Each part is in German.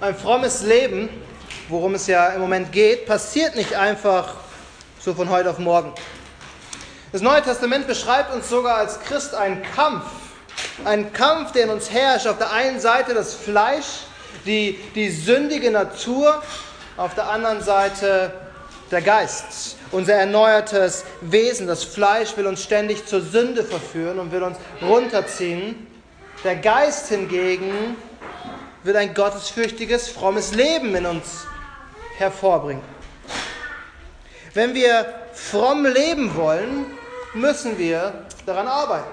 Ein frommes Leben, worum es ja im Moment geht, passiert nicht einfach so von heute auf morgen. Das Neue Testament beschreibt uns sogar als Christ einen Kampf. Ein Kampf, der in uns herrscht. Auf der einen Seite das Fleisch, die, die sündige Natur, auf der anderen Seite der Geist, unser erneuertes Wesen. Das Fleisch will uns ständig zur Sünde verführen und will uns runterziehen. Der Geist hingegen will ein gottesfürchtiges, frommes Leben in uns hervorbringen. Wenn wir fromm leben wollen, müssen wir daran arbeiten.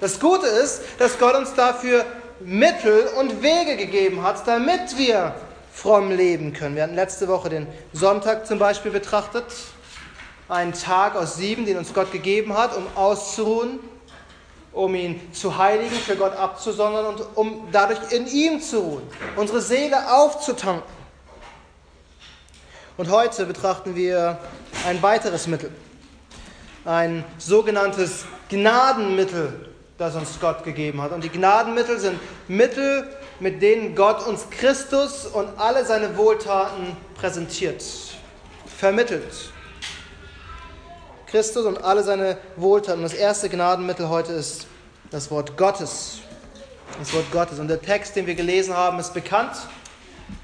Das Gute ist, dass Gott uns dafür Mittel und Wege gegeben hat, damit wir fromm leben können. Wir hatten letzte Woche den Sonntag zum Beispiel betrachtet, einen Tag aus sieben, den uns Gott gegeben hat, um auszuruhen, um ihn zu heiligen, für Gott abzusondern und um dadurch in ihm zu ruhen, unsere Seele aufzutanken. Und heute betrachten wir ein weiteres Mittel, ein sogenanntes Gnadenmittel, das uns Gott gegeben hat. Und die Gnadenmittel sind Mittel, mit denen Gott uns Christus und alle seine Wohltaten präsentiert, vermittelt. Christus und alle seine Wohltaten. Das erste Gnadenmittel heute ist das Wort Gottes. Das Wort Gottes. Und der Text, den wir gelesen haben, ist bekannt.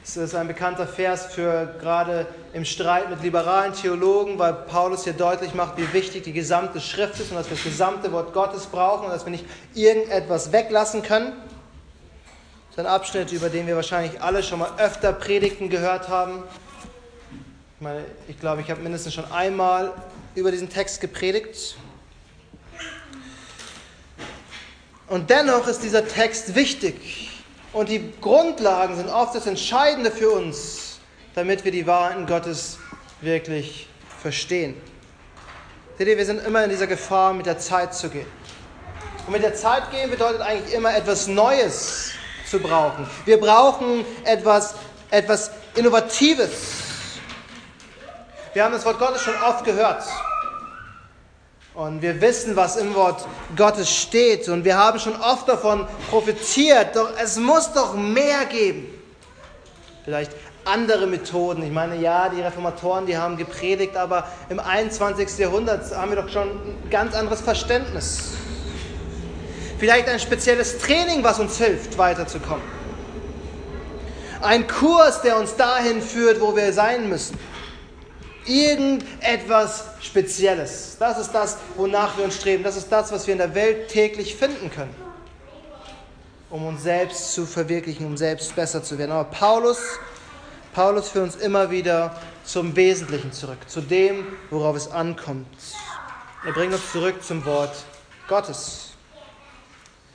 Es ist ein bekannter Vers für gerade im Streit mit liberalen Theologen, weil Paulus hier deutlich macht, wie wichtig die gesamte Schrift ist und dass wir das gesamte Wort Gottes brauchen und dass wir nicht irgendetwas weglassen können. Das ist ein Abschnitt, über den wir wahrscheinlich alle schon mal öfter Predigten gehört haben. Ich meine, ich glaube, ich habe mindestens schon einmal über diesen Text gepredigt. Und dennoch ist dieser Text wichtig. Und die Grundlagen sind oft das Entscheidende für uns, damit wir die Wahrheiten Gottes wirklich verstehen. Seht ihr, wir sind immer in dieser Gefahr, mit der Zeit zu gehen. Und mit der Zeit gehen bedeutet eigentlich immer etwas Neues zu brauchen. Wir brauchen etwas, etwas Innovatives. Wir haben das Wort Gottes schon oft gehört. Und wir wissen, was im Wort Gottes steht. Und wir haben schon oft davon profitiert. Doch es muss doch mehr geben. Vielleicht andere Methoden. Ich meine, ja, die Reformatoren, die haben gepredigt, aber im 21. Jahrhundert haben wir doch schon ein ganz anderes Verständnis. Vielleicht ein spezielles Training, was uns hilft, weiterzukommen. Ein Kurs, der uns dahin führt, wo wir sein müssen. Irgendetwas Spezielles. Das ist das, wonach wir uns streben. Das ist das, was wir in der Welt täglich finden können. Um uns selbst zu verwirklichen, um selbst besser zu werden. Aber Paulus, Paulus führt uns immer wieder zum Wesentlichen zurück, zu dem, worauf es ankommt. Er bringt uns zurück zum Wort Gottes.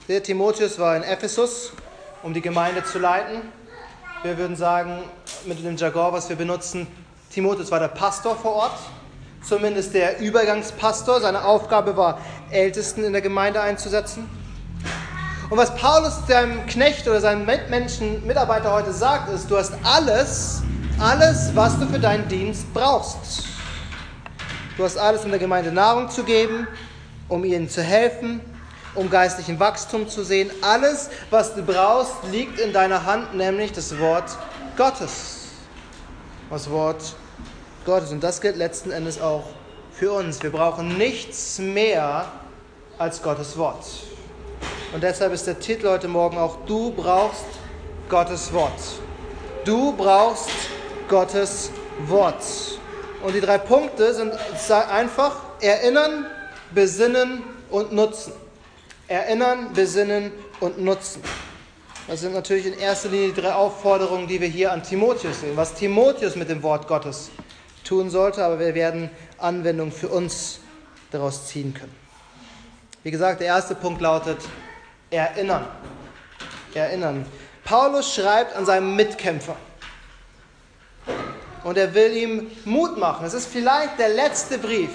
Der Timotheus war in Ephesus, um die Gemeinde zu leiten. Wir würden sagen, mit dem Jargon, was wir benutzen, Timotheus war der Pastor vor Ort, zumindest der Übergangspastor. Seine Aufgabe war, Ältesten in der Gemeinde einzusetzen. Und was Paulus seinem Knecht oder seinem Mitmenschen, Mitarbeiter heute sagt, ist, du hast alles, alles, was du für deinen Dienst brauchst. Du hast alles, um der Gemeinde Nahrung zu geben, um ihnen zu helfen, um geistlichen Wachstum zu sehen. Alles, was du brauchst, liegt in deiner Hand, nämlich das Wort Gottes. Das Wort Gottes. Und das gilt letzten Endes auch für uns. Wir brauchen nichts mehr als Gottes Wort. Und deshalb ist der Titel heute Morgen auch, du brauchst Gottes Wort. Du brauchst Gottes Wort. Und die drei Punkte sind einfach erinnern, besinnen und nutzen. Erinnern, besinnen und nutzen. Das sind natürlich in erster Linie die drei Aufforderungen, die wir hier an Timotheus sehen. Was Timotheus mit dem Wort Gottes tun sollte, aber wir werden Anwendung für uns daraus ziehen können. Wie gesagt, der erste Punkt lautet Erinnern. Erinnern. Paulus schreibt an seinem Mitkämpfer. Und er will ihm Mut machen. Es ist vielleicht der letzte Brief,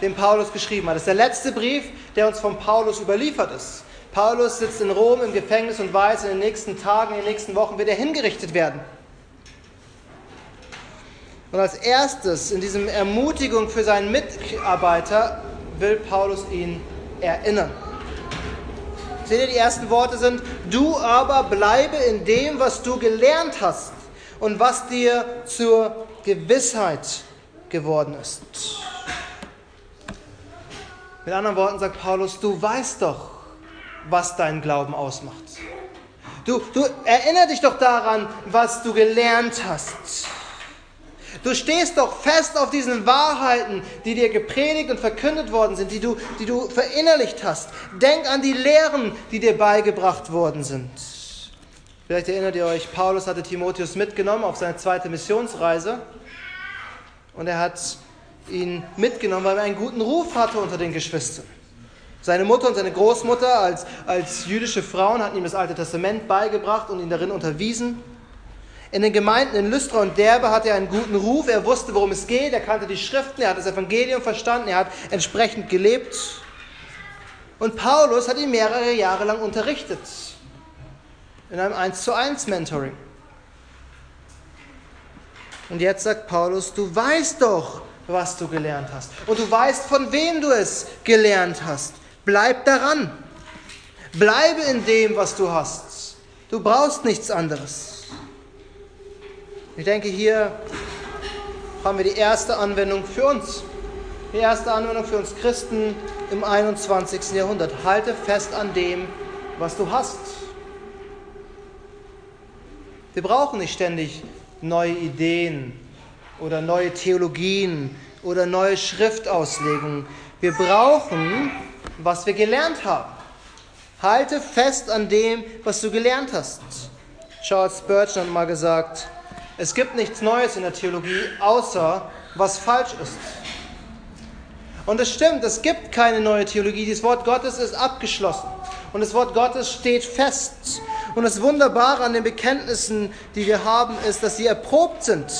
den Paulus geschrieben hat. Es ist der letzte Brief, der uns von Paulus überliefert ist. Paulus sitzt in Rom im Gefängnis und weiß, in den nächsten Tagen, in den nächsten Wochen wird er hingerichtet werden. Und als erstes in diesem Ermutigung für seinen Mitarbeiter will Paulus ihn erinnern. Seht ihr, die ersten Worte sind, du aber bleibe in dem, was du gelernt hast und was dir zur Gewissheit geworden ist. Mit anderen Worten sagt Paulus, du weißt doch, was dein Glauben ausmacht. Du, du erinner dich doch daran, was du gelernt hast. Du stehst doch fest auf diesen Wahrheiten, die dir gepredigt und verkündet worden sind, die du, die du verinnerlicht hast. Denk an die Lehren, die dir beigebracht worden sind. Vielleicht erinnert ihr euch, Paulus hatte Timotheus mitgenommen auf seine zweite Missionsreise und er hat ihn mitgenommen, weil er einen guten Ruf hatte unter den Geschwistern. Seine Mutter und seine Großmutter als, als jüdische Frauen hatten ihm das Alte Testament beigebracht und ihn darin unterwiesen. In den Gemeinden in Lystra und Derbe hatte er einen guten Ruf. Er wusste, worum es geht. Er kannte die Schriften. Er hat das Evangelium verstanden. Er hat entsprechend gelebt. Und Paulus hat ihn mehrere Jahre lang unterrichtet. In einem 1 zu 1 Mentoring. Und jetzt sagt Paulus, du weißt doch, was du gelernt hast. Und du weißt, von wem du es gelernt hast. Bleib daran. Bleibe in dem, was du hast. Du brauchst nichts anderes. Ich denke, hier haben wir die erste Anwendung für uns. Die erste Anwendung für uns Christen im 21. Jahrhundert. Halte fest an dem, was du hast. Wir brauchen nicht ständig neue Ideen oder neue Theologien oder neue Schriftauslegungen. Wir brauchen, was wir gelernt haben. Halte fest an dem, was du gelernt hast. Charles Spurgeon hat mal gesagt, es gibt nichts Neues in der Theologie, außer was falsch ist. Und es stimmt, es gibt keine neue Theologie. Das Wort Gottes ist abgeschlossen. Und das Wort Gottes steht fest. Und das Wunderbare an den Bekenntnissen, die wir haben, ist, dass sie erprobt sind.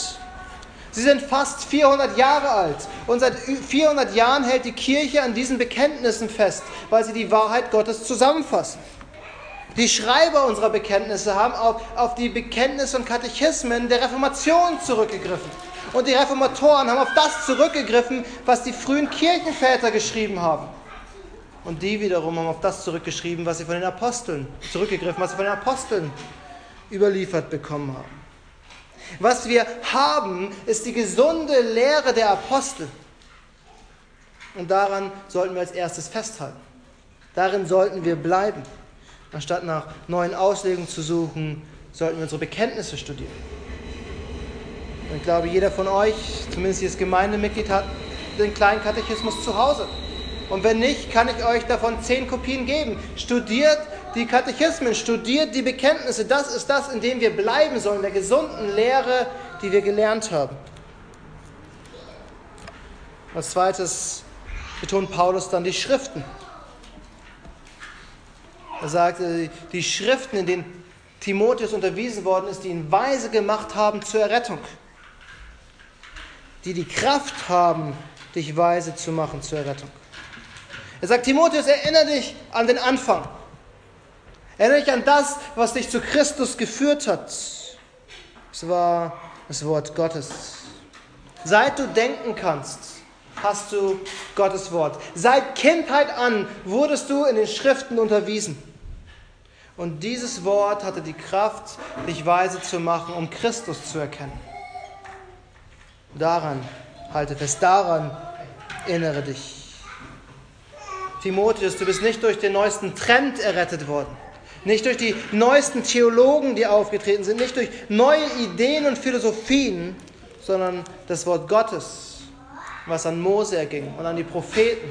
Sie sind fast 400 Jahre alt und seit 400 Jahren hält die Kirche an diesen Bekenntnissen fest, weil sie die Wahrheit Gottes zusammenfassen. Die Schreiber unserer Bekenntnisse haben auf, auf die Bekenntnisse und Katechismen der Reformation zurückgegriffen. Und die Reformatoren haben auf das zurückgegriffen, was die frühen Kirchenväter geschrieben haben. Und die wiederum haben auf das zurückgeschrieben, was sie von den Aposteln, zurückgegriffen, was sie von den Aposteln überliefert bekommen haben. Was wir haben, ist die gesunde Lehre der Apostel. Und daran sollten wir als erstes festhalten. Darin sollten wir bleiben. Anstatt nach neuen Auslegungen zu suchen, sollten wir unsere Bekenntnisse studieren. Und ich glaube, jeder von euch, zumindest jedes Gemeindemitglied, hat den kleinen Katechismus zu Hause. Und wenn nicht, kann ich euch davon zehn Kopien geben. Studiert die Katechismen, studiert die Bekenntnisse. Das ist das, in dem wir bleiben sollen, der gesunden Lehre, die wir gelernt haben. Als zweites betont Paulus dann die Schriften. Er sagt, die Schriften, in denen Timotheus unterwiesen worden ist, die ihn weise gemacht haben zur Errettung. Die die Kraft haben, dich weise zu machen zur Errettung. Er sagt, Timotheus, erinnere dich an den Anfang. Erinnere dich an das, was dich zu Christus geführt hat. Es war das Wort Gottes. Seit du denken kannst, hast du Gottes Wort. Seit Kindheit an wurdest du in den Schriften unterwiesen. Und dieses Wort hatte die Kraft, dich weise zu machen, um Christus zu erkennen. Daran halte fest, daran erinnere dich. Timotheus, du bist nicht durch den neuesten Trend errettet worden. Nicht durch die neuesten Theologen, die aufgetreten sind, nicht durch neue Ideen und Philosophien, sondern das Wort Gottes, was an Mose erging und an die Propheten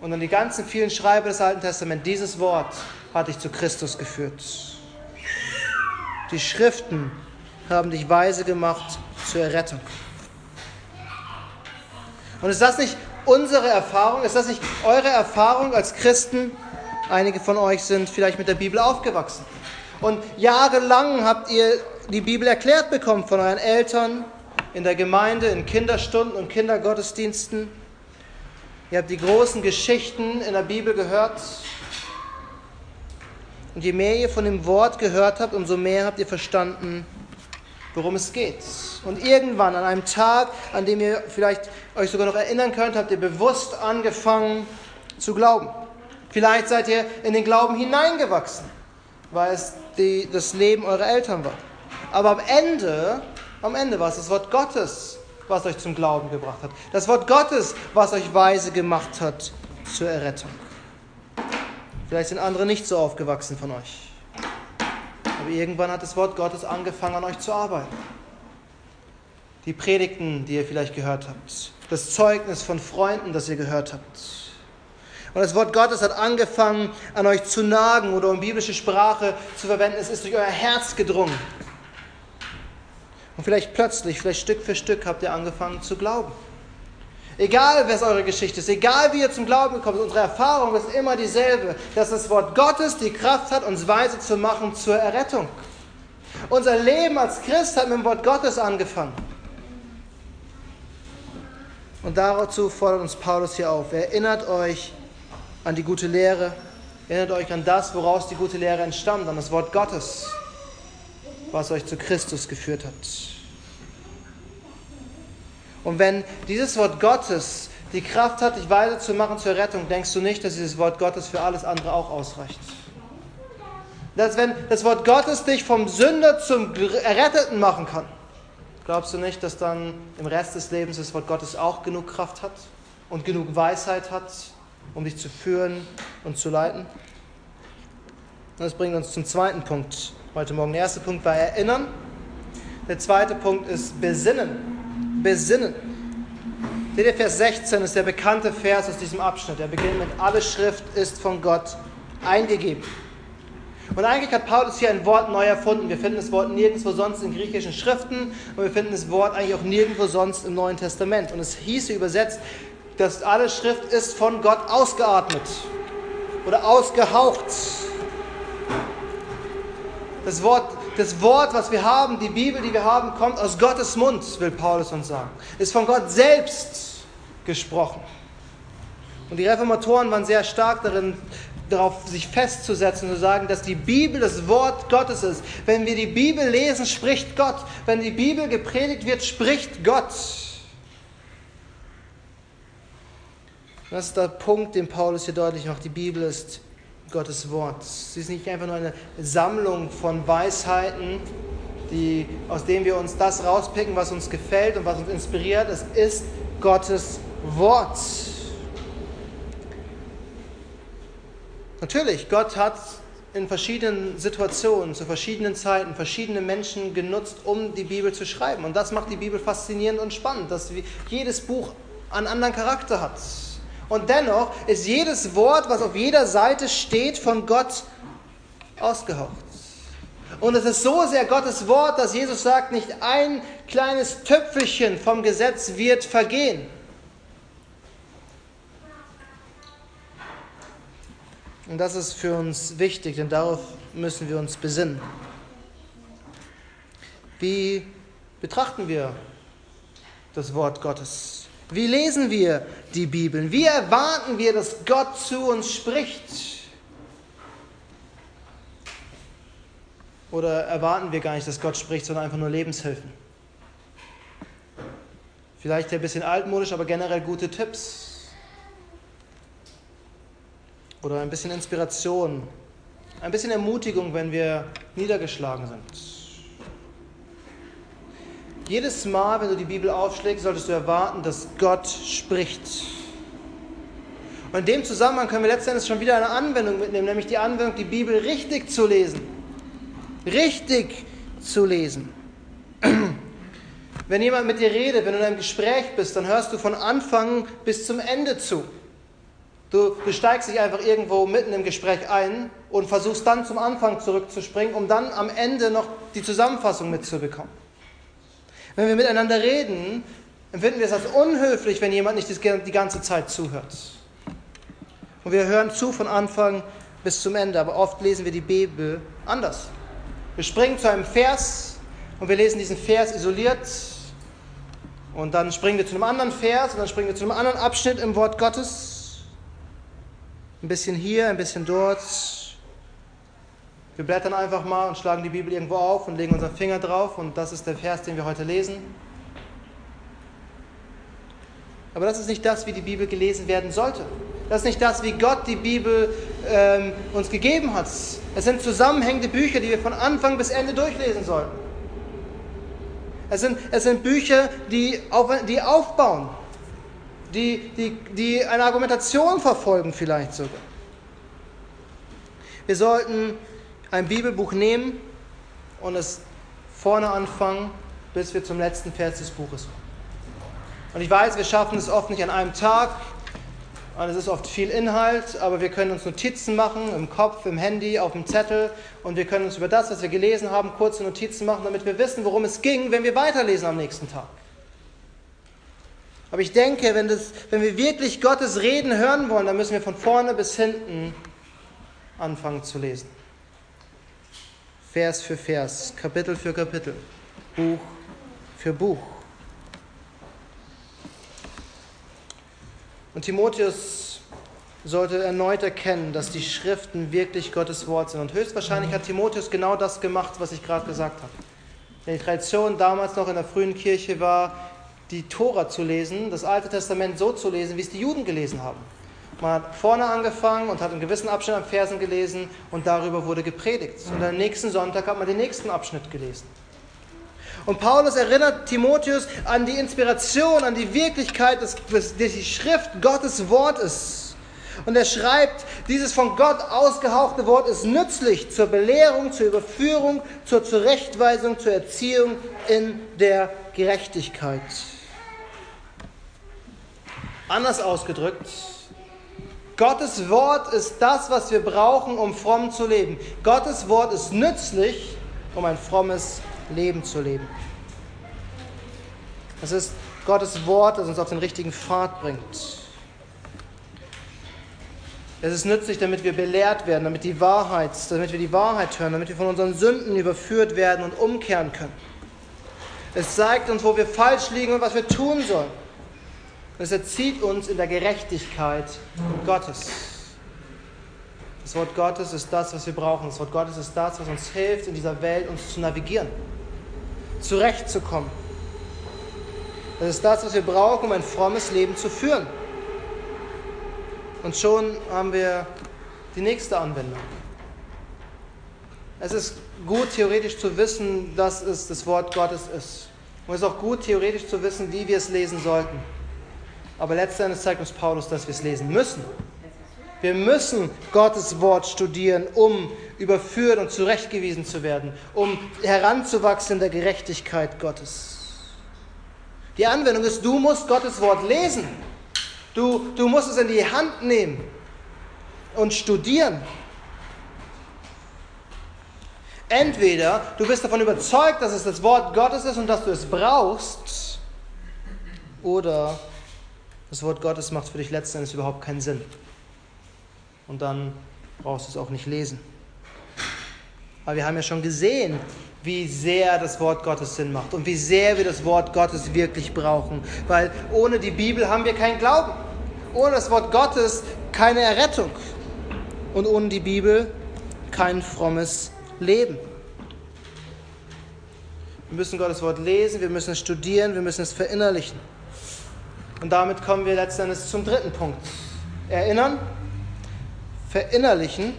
und an die ganzen vielen Schreiber des Alten Testaments. Dieses Wort hat dich zu Christus geführt. Die Schriften haben dich weise gemacht zur Errettung. Und ist das nicht unsere Erfahrung? Ist das nicht eure Erfahrung als Christen? Einige von euch sind vielleicht mit der Bibel aufgewachsen. Und jahrelang habt ihr die Bibel erklärt bekommen von euren Eltern, in der Gemeinde, in Kinderstunden und Kindergottesdiensten. Ihr habt die großen Geschichten in der Bibel gehört. Und je mehr ihr von dem Wort gehört habt, umso mehr habt ihr verstanden, worum es geht. Und irgendwann, an einem Tag, an dem ihr vielleicht euch sogar noch erinnern könnt, habt ihr bewusst angefangen zu glauben. Vielleicht seid ihr in den Glauben hineingewachsen, weil es die, das Leben eurer Eltern war. Aber am Ende, am Ende war es das Wort Gottes, was euch zum Glauben gebracht hat. Das Wort Gottes, was euch weise gemacht hat zur Errettung. Vielleicht sind andere nicht so aufgewachsen von euch. Aber irgendwann hat das Wort Gottes angefangen, an euch zu arbeiten. Die Predigten, die ihr vielleicht gehört habt. Das Zeugnis von Freunden, das ihr gehört habt. Und das Wort Gottes hat angefangen, an euch zu nagen oder um biblische Sprache zu verwenden. Es ist durch euer Herz gedrungen. Und vielleicht plötzlich, vielleicht Stück für Stück habt ihr angefangen zu glauben. Egal, was eure Geschichte ist, egal wie ihr zum Glauben kommt, unsere Erfahrung ist immer dieselbe, dass das Wort Gottes die Kraft hat, uns weise zu machen zur Errettung. Unser Leben als Christ hat mit dem Wort Gottes angefangen. Und dazu fordert uns Paulus hier auf. Erinnert euch an die gute Lehre, erinnert euch an das, woraus die gute Lehre entstammt, an das Wort Gottes, was euch zu Christus geführt hat. Und wenn dieses Wort Gottes die Kraft hat, dich weiter zu machen zur Rettung, denkst du nicht, dass dieses Wort Gottes für alles andere auch ausreicht. Dass wenn das Wort Gottes dich vom Sünder zum Erretteten machen kann, glaubst du nicht, dass dann im Rest des Lebens das Wort Gottes auch genug Kraft hat und genug Weisheit hat, um dich zu führen und zu leiten? Das bringt uns zum zweiten Punkt heute Morgen. Der erste Punkt war Erinnern. Der zweite Punkt ist Besinnen besinnen. Ihr, Vers 16 ist der bekannte Vers aus diesem Abschnitt. Der beginnt mit, alle Schrift ist von Gott eingegeben. Und eigentlich hat Paulus hier ein Wort neu erfunden. Wir finden das Wort nirgendwo sonst in griechischen Schriften und wir finden das Wort eigentlich auch nirgendwo sonst im Neuen Testament. Und es hieße übersetzt, dass alle Schrift ist von Gott ausgeatmet oder ausgehaucht. Das Wort das Wort, was wir haben, die Bibel, die wir haben, kommt aus Gottes Mund, will Paulus uns sagen. Ist von Gott selbst gesprochen. Und die Reformatoren waren sehr stark darin, darauf sich festzusetzen und zu sagen, dass die Bibel das Wort Gottes ist. Wenn wir die Bibel lesen, spricht Gott. Wenn die Bibel gepredigt wird, spricht Gott. Das ist der Punkt, den Paulus hier deutlich macht. Die Bibel ist Gottes Wort. Sie ist nicht einfach nur eine Sammlung von Weisheiten, die, aus denen wir uns das rauspicken, was uns gefällt und was uns inspiriert. Es ist Gottes Wort. Natürlich, Gott hat in verschiedenen Situationen, zu verschiedenen Zeiten, verschiedene Menschen genutzt, um die Bibel zu schreiben. Und das macht die Bibel faszinierend und spannend, dass jedes Buch einen anderen Charakter hat. Und dennoch ist jedes Wort, was auf jeder Seite steht, von Gott ausgehaucht. Und es ist so sehr Gottes Wort, dass Jesus sagt, nicht ein kleines Töpfelchen vom Gesetz wird vergehen. Und das ist für uns wichtig, denn darauf müssen wir uns besinnen. Wie betrachten wir das Wort Gottes? Wie lesen wir die Bibeln? Wie erwarten wir, dass Gott zu uns spricht? Oder erwarten wir gar nicht, dass Gott spricht, sondern einfach nur Lebenshilfen? Vielleicht ein bisschen altmodisch, aber generell gute Tipps. Oder ein bisschen Inspiration. Ein bisschen Ermutigung, wenn wir niedergeschlagen sind. Jedes Mal, wenn du die Bibel aufschlägst, solltest du erwarten, dass Gott spricht. Und in dem Zusammenhang können wir letztendlich schon wieder eine Anwendung mitnehmen, nämlich die Anwendung, die Bibel richtig zu lesen. Richtig zu lesen. Wenn jemand mit dir redet, wenn du in einem Gespräch bist, dann hörst du von Anfang bis zum Ende zu. Du, steigst nicht einfach irgendwo mitten im Gespräch ein und versuchst dann zum Anfang zurückzuspringen, um dann am Ende noch die Zusammenfassung mitzubekommen. Wenn wir miteinander reden, empfinden wir es als unhöflich, wenn jemand nicht die ganze Zeit zuhört. Und wir hören zu von Anfang bis zum Ende, aber oft lesen wir die Bibel anders. Wir springen zu einem Vers und wir lesen diesen Vers isoliert und dann springen wir zu einem anderen Vers und dann springen wir zu einem anderen Abschnitt im Wort Gottes. Ein bisschen hier, ein bisschen dort. Wir blättern einfach mal und schlagen die Bibel irgendwo auf und legen unseren Finger drauf und das ist der Vers, den wir heute lesen. Aber das ist nicht das, wie die Bibel gelesen werden sollte. Das ist nicht das, wie Gott die Bibel ähm, uns gegeben hat. Es sind zusammenhängende Bücher, die wir von Anfang bis Ende durchlesen sollten. Es sind, es sind Bücher, die, auf, die aufbauen, die, die, die eine Argumentation verfolgen vielleicht sogar. Wir sollten ein Bibelbuch nehmen und es vorne anfangen, bis wir zum letzten Vers des Buches kommen. Und ich weiß, wir schaffen es oft nicht an einem Tag, und es ist oft viel Inhalt, aber wir können uns Notizen machen im Kopf, im Handy, auf dem Zettel und wir können uns über das, was wir gelesen haben, kurze Notizen machen, damit wir wissen, worum es ging, wenn wir weiterlesen am nächsten Tag. Aber ich denke, wenn, das, wenn wir wirklich Gottes Reden hören wollen, dann müssen wir von vorne bis hinten anfangen zu lesen. Vers für Vers, Kapitel für Kapitel, Buch für Buch. Und Timotheus sollte erneut erkennen, dass die Schriften wirklich Gottes Wort sind. Und höchstwahrscheinlich hat Timotheus genau das gemacht, was ich gerade gesagt habe. Denn die Tradition damals noch in der frühen Kirche war, die Tora zu lesen, das Alte Testament so zu lesen, wie es die Juden gelesen haben. Man hat vorne angefangen und hat einen gewissen Abschnitt an Versen gelesen und darüber wurde gepredigt. Und am nächsten Sonntag hat man den nächsten Abschnitt gelesen. Und Paulus erinnert Timotheus an die Inspiration, an die Wirklichkeit, dass die Schrift Gottes Wort ist. Und er schreibt, dieses von Gott ausgehauchte Wort ist nützlich zur Belehrung, zur Überführung, zur Zurechtweisung, zur Erziehung in der Gerechtigkeit. Anders ausgedrückt, Gottes Wort ist das, was wir brauchen, um fromm zu leben. Gottes Wort ist nützlich, um ein frommes Leben zu leben. Es ist Gottes Wort, das uns auf den richtigen Pfad bringt. Es ist nützlich, damit wir belehrt werden, damit, die Wahrheit, damit wir die Wahrheit hören, damit wir von unseren Sünden überführt werden und umkehren können. Es zeigt uns, wo wir falsch liegen und was wir tun sollen. Es erzieht uns in der Gerechtigkeit Gottes. Das Wort Gottes ist das, was wir brauchen. Das Wort Gottes ist das, was uns hilft, in dieser Welt uns zu navigieren zurechtzukommen. Das ist das, was wir brauchen, um ein frommes Leben zu führen. Und schon haben wir die nächste Anwendung. Es ist gut, theoretisch zu wissen, dass es das Wort Gottes ist. Und es ist auch gut, theoretisch zu wissen, wie wir es lesen sollten. Aber letztendlich zeigt uns Paulus, dass wir es lesen müssen. Wir müssen Gottes Wort studieren, um überführt und zurechtgewiesen zu werden, um heranzuwachsen in der Gerechtigkeit Gottes. Die Anwendung ist, du musst Gottes Wort lesen. Du, du musst es in die Hand nehmen und studieren. Entweder du bist davon überzeugt, dass es das Wort Gottes ist und dass du es brauchst, oder das Wort Gottes macht für dich letztendlich überhaupt keinen Sinn und dann brauchst du es auch nicht lesen. Aber wir haben ja schon gesehen, wie sehr das Wort Gottes Sinn macht und wie sehr wir das Wort Gottes wirklich brauchen. Weil ohne die Bibel haben wir keinen Glauben. Ohne das Wort Gottes keine Errettung. Und ohne die Bibel kein frommes Leben. Wir müssen Gottes Wort lesen, wir müssen es studieren, wir müssen es verinnerlichen. Und damit kommen wir letztendlich zum dritten Punkt. Erinnern verinnerlichen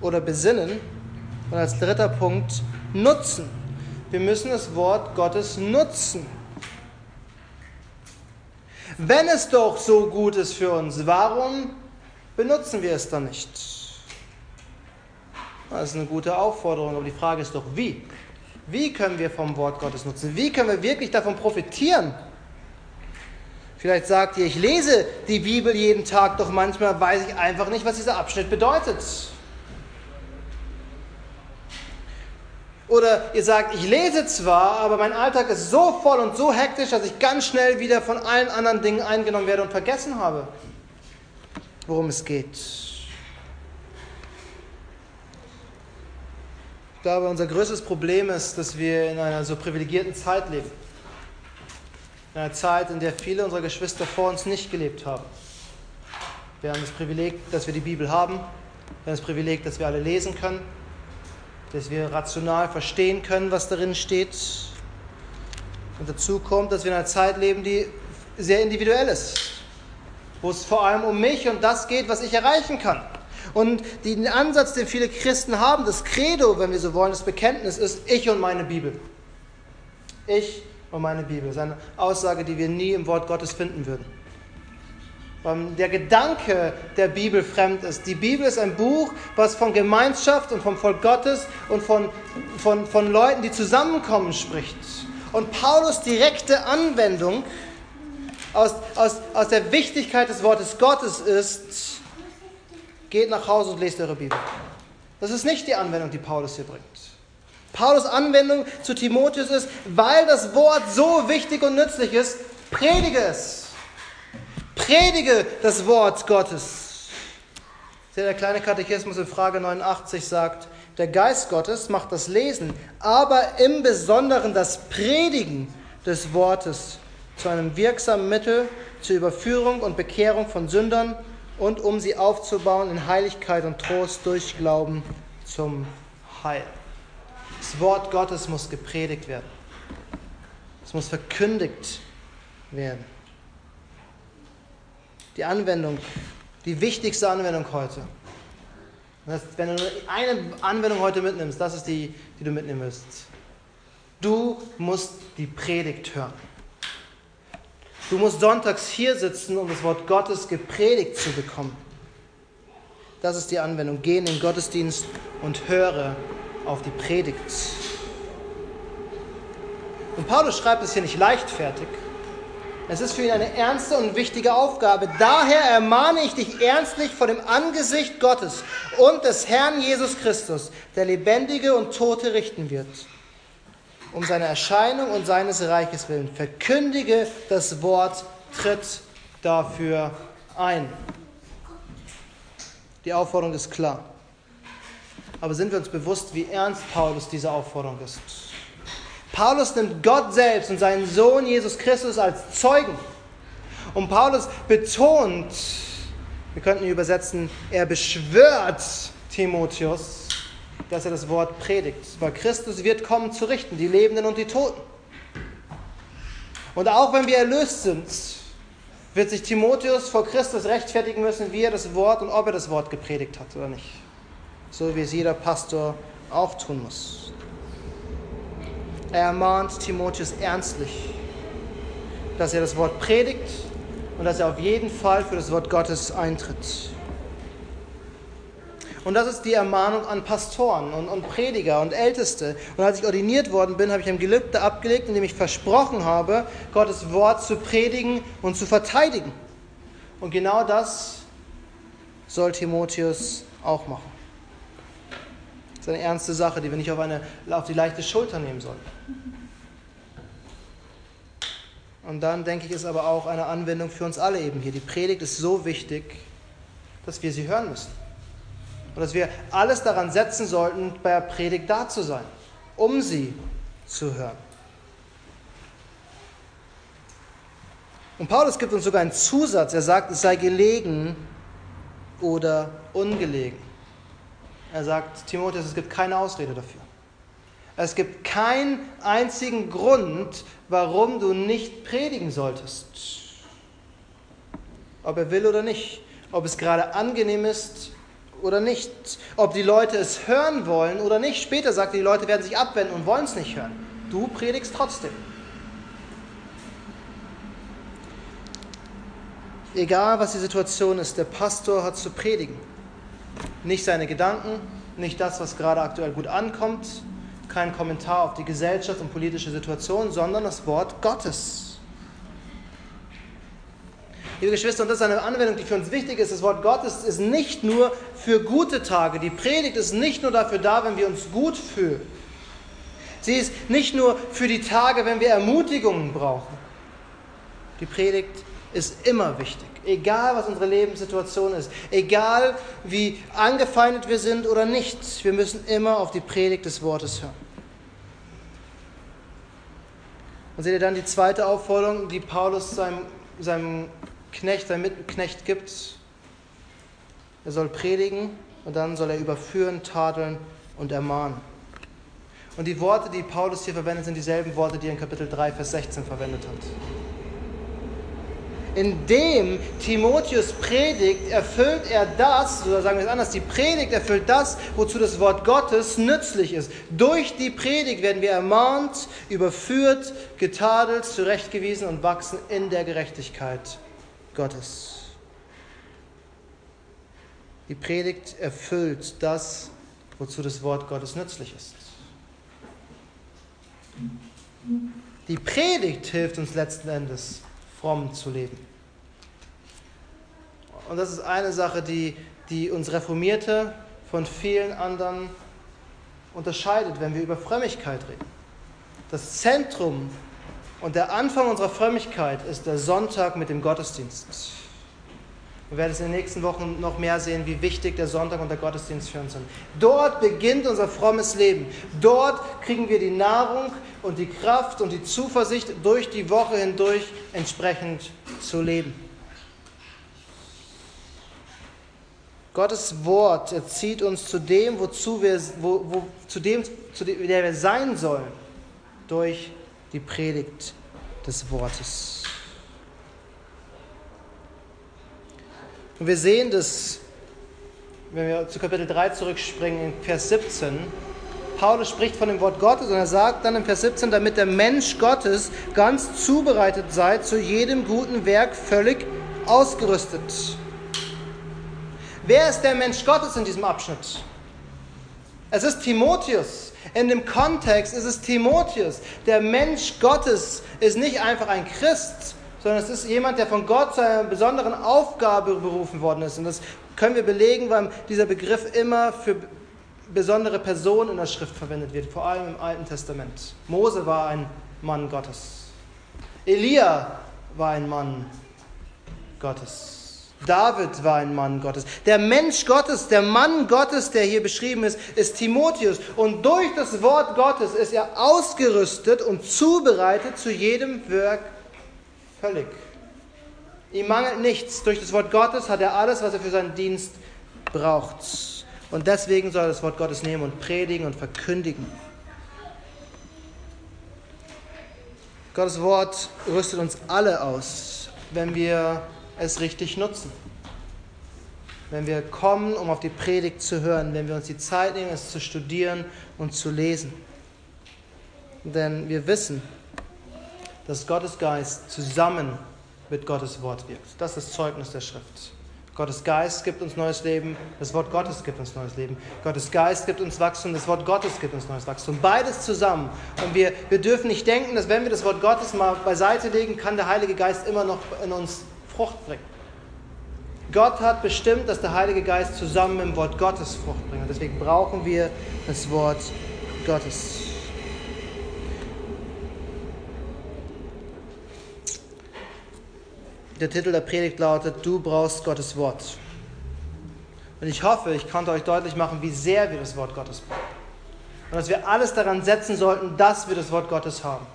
oder besinnen. Und als dritter Punkt nutzen. Wir müssen das Wort Gottes nutzen. Wenn es doch so gut ist für uns, warum benutzen wir es dann nicht? Das ist eine gute Aufforderung, aber die Frage ist doch, wie? Wie können wir vom Wort Gottes nutzen? Wie können wir wirklich davon profitieren? Vielleicht sagt ihr, ich lese die Bibel jeden Tag, doch manchmal weiß ich einfach nicht, was dieser Abschnitt bedeutet. Oder ihr sagt, ich lese zwar, aber mein Alltag ist so voll und so hektisch, dass ich ganz schnell wieder von allen anderen Dingen eingenommen werde und vergessen habe, worum es geht. Ich glaube, unser größtes Problem ist, dass wir in einer so privilegierten Zeit leben. In einer Zeit, in der viele unserer Geschwister vor uns nicht gelebt haben. Wir haben das Privileg, dass wir die Bibel haben. Wir haben das Privileg, dass wir alle lesen können. Dass wir rational verstehen können, was darin steht. Und dazu kommt, dass wir in einer Zeit leben, die sehr individuell ist. wo es vor allem um mich und das geht, was ich erreichen kann. Und den Ansatz, den viele Christen haben, das Credo, wenn wir so wollen, das Bekenntnis ist ich und meine Bibel. Ich und meine Bibel. Das ist eine Aussage, die wir nie im Wort Gottes finden würden. Weil der Gedanke der Bibel fremd ist. Die Bibel ist ein Buch, was von Gemeinschaft und vom Volk Gottes und von, von, von Leuten, die zusammenkommen, spricht. Und Paulus direkte Anwendung aus, aus, aus der Wichtigkeit des Wortes Gottes ist, geht nach Hause und lest eure Bibel. Das ist nicht die Anwendung, die Paulus hier bringt. Paulus Anwendung zu Timotheus ist, weil das Wort so wichtig und nützlich ist, predige es. Predige das Wort Gottes. Der kleine Katechismus in Frage 89 sagt, der Geist Gottes macht das Lesen, aber im Besonderen das Predigen des Wortes zu einem wirksamen Mittel zur Überführung und Bekehrung von Sündern und um sie aufzubauen in Heiligkeit und Trost durch Glauben zum Heil. Das Wort Gottes muss gepredigt werden. Es muss verkündigt werden. Die Anwendung, die wichtigste Anwendung heute. wenn du eine Anwendung heute mitnimmst, das ist die, die du mitnehmen wirst. Du musst die Predigt hören. Du musst sonntags hier sitzen, um das Wort Gottes gepredigt zu bekommen. Das ist die Anwendung. Geh in den Gottesdienst und höre auf die Predigt. Und Paulus schreibt es hier nicht leichtfertig. Es ist für ihn eine ernste und wichtige Aufgabe. Daher ermahne ich dich ernstlich vor dem Angesicht Gottes und des Herrn Jesus Christus, der Lebendige und Tote richten wird um seine Erscheinung und seines Reiches willen. Verkündige das Wort, tritt dafür ein. Die Aufforderung ist klar. Aber sind wir uns bewusst, wie ernst Paulus diese Aufforderung ist? Paulus nimmt Gott selbst und seinen Sohn Jesus Christus als Zeugen. Und Paulus betont, wir könnten übersetzen, er beschwört Timotheus, dass er das Wort predigt. Weil Christus wird kommen zu richten, die Lebenden und die Toten. Und auch wenn wir erlöst sind, wird sich Timotheus vor Christus rechtfertigen müssen, wie er das Wort und ob er das Wort gepredigt hat oder nicht. So wie es jeder Pastor auch tun muss. Er ermahnt Timotheus ernstlich, dass er das Wort predigt und dass er auf jeden Fall für das Wort Gottes eintritt. Und das ist die Ermahnung an Pastoren und, und Prediger und Älteste. Und als ich ordiniert worden bin, habe ich ein Gelübde abgelegt, in dem ich versprochen habe, Gottes Wort zu predigen und zu verteidigen. Und genau das soll Timotheus auch machen. Eine ernste Sache, die wir nicht auf, eine, auf die leichte Schulter nehmen sollen. Und dann denke ich, ist aber auch eine Anwendung für uns alle eben hier. Die Predigt ist so wichtig, dass wir sie hören müssen. Und dass wir alles daran setzen sollten, bei der Predigt da zu sein, um sie zu hören. Und Paulus gibt uns sogar einen Zusatz. Er sagt, es sei gelegen oder ungelegen. Er sagt, Timotheus, es gibt keine Ausrede dafür. Es gibt keinen einzigen Grund, warum du nicht predigen solltest. Ob er will oder nicht. Ob es gerade angenehm ist oder nicht. Ob die Leute es hören wollen oder nicht. Später sagt er, die Leute werden sich abwenden und wollen es nicht hören. Du predigst trotzdem. Egal was die Situation ist, der Pastor hat zu predigen. Nicht seine Gedanken, nicht das, was gerade aktuell gut ankommt, kein Kommentar auf die Gesellschaft und politische Situation, sondern das Wort Gottes. Liebe Geschwister, und das ist eine Anwendung, die für uns wichtig ist. Das Wort Gottes ist nicht nur für gute Tage. Die Predigt ist nicht nur dafür da, wenn wir uns gut fühlen. Sie ist nicht nur für die Tage, wenn wir Ermutigungen brauchen. Die Predigt ist immer wichtig, egal was unsere Lebenssituation ist, egal wie angefeindet wir sind oder nicht. Wir müssen immer auf die Predigt des Wortes hören. Und seht ihr dann die zweite Aufforderung, die Paulus seinem, seinem Knecht, sein Mittenknecht gibt. Er soll predigen und dann soll er überführen, tadeln und ermahnen. Und die Worte, die Paulus hier verwendet, sind dieselben Worte, die er in Kapitel 3, Vers 16 verwendet hat. Indem Timotheus predigt, erfüllt er das, oder sagen wir es anders, die Predigt erfüllt das, wozu das Wort Gottes nützlich ist. Durch die Predigt werden wir ermahnt, überführt, getadelt, zurechtgewiesen und wachsen in der Gerechtigkeit Gottes. Die Predigt erfüllt das, wozu das Wort Gottes nützlich ist. Die Predigt hilft uns letzten Endes, fromm zu leben. Und das ist eine Sache, die, die uns Reformierte von vielen anderen unterscheidet, wenn wir über Frömmigkeit reden. Das Zentrum und der Anfang unserer Frömmigkeit ist der Sonntag mit dem Gottesdienst. Wir werden es in den nächsten Wochen noch mehr sehen, wie wichtig der Sonntag und der Gottesdienst für uns sind. Dort beginnt unser frommes Leben. Dort kriegen wir die Nahrung und die Kraft und die Zuversicht, durch die Woche hindurch entsprechend zu leben. Gottes Wort erzieht uns zu dem, wozu wir, wo, wo, zu dem, zu dem, der wir sein sollen, durch die Predigt des Wortes. Und wir sehen das, wenn wir zu Kapitel 3 zurückspringen, in Vers 17. Paulus spricht von dem Wort Gottes und er sagt dann in Vers 17, damit der Mensch Gottes ganz zubereitet sei, zu jedem guten Werk völlig ausgerüstet. Wer ist der Mensch Gottes in diesem Abschnitt? Es ist Timotheus. In dem Kontext ist es Timotheus. Der Mensch Gottes ist nicht einfach ein Christ, sondern es ist jemand, der von Gott zu einer besonderen Aufgabe berufen worden ist. Und das können wir belegen, weil dieser Begriff immer für besondere Personen in der Schrift verwendet wird, vor allem im Alten Testament. Mose war ein Mann Gottes. Elia war ein Mann Gottes. David war ein Mann Gottes. Der Mensch Gottes, der Mann Gottes, der hier beschrieben ist, ist Timotheus. Und durch das Wort Gottes ist er ausgerüstet und zubereitet zu jedem Werk Völlig. Ihm mangelt nichts. Durch das Wort Gottes hat er alles, was er für seinen Dienst braucht. Und deswegen soll er das Wort Gottes nehmen und predigen und verkündigen. Gottes Wort rüstet uns alle aus, wenn wir es richtig nutzen. Wenn wir kommen, um auf die Predigt zu hören, wenn wir uns die Zeit nehmen, es zu studieren und zu lesen. Denn wir wissen, dass Gottes Geist zusammen mit Gottes Wort wirkt. Das ist Zeugnis der Schrift. Gottes Geist gibt uns neues Leben, das Wort Gottes gibt uns neues Leben. Gottes Geist gibt uns Wachstum, das Wort Gottes gibt uns neues Wachstum. Beides zusammen. Und wir, wir dürfen nicht denken, dass wenn wir das Wort Gottes mal beiseite legen, kann der Heilige Geist immer noch in uns Frucht bringen. Gott hat bestimmt, dass der Heilige Geist zusammen mit dem Wort Gottes Frucht bringt. Und deswegen brauchen wir das Wort Gottes. Der Titel der Predigt lautet, du brauchst Gottes Wort. Und ich hoffe, ich konnte euch deutlich machen, wie sehr wir das Wort Gottes brauchen. Und dass wir alles daran setzen sollten, dass wir das Wort Gottes haben.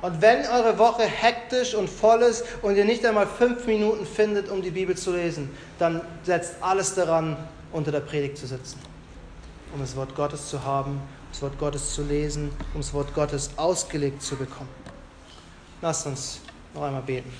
Und wenn eure Woche hektisch und voll ist und ihr nicht einmal fünf Minuten findet, um die Bibel zu lesen, dann setzt alles daran, unter der Predigt zu sitzen. Um das Wort Gottes zu haben, das Wort Gottes zu lesen, um das Wort Gottes ausgelegt zu bekommen. Lasst uns noch einmal beten.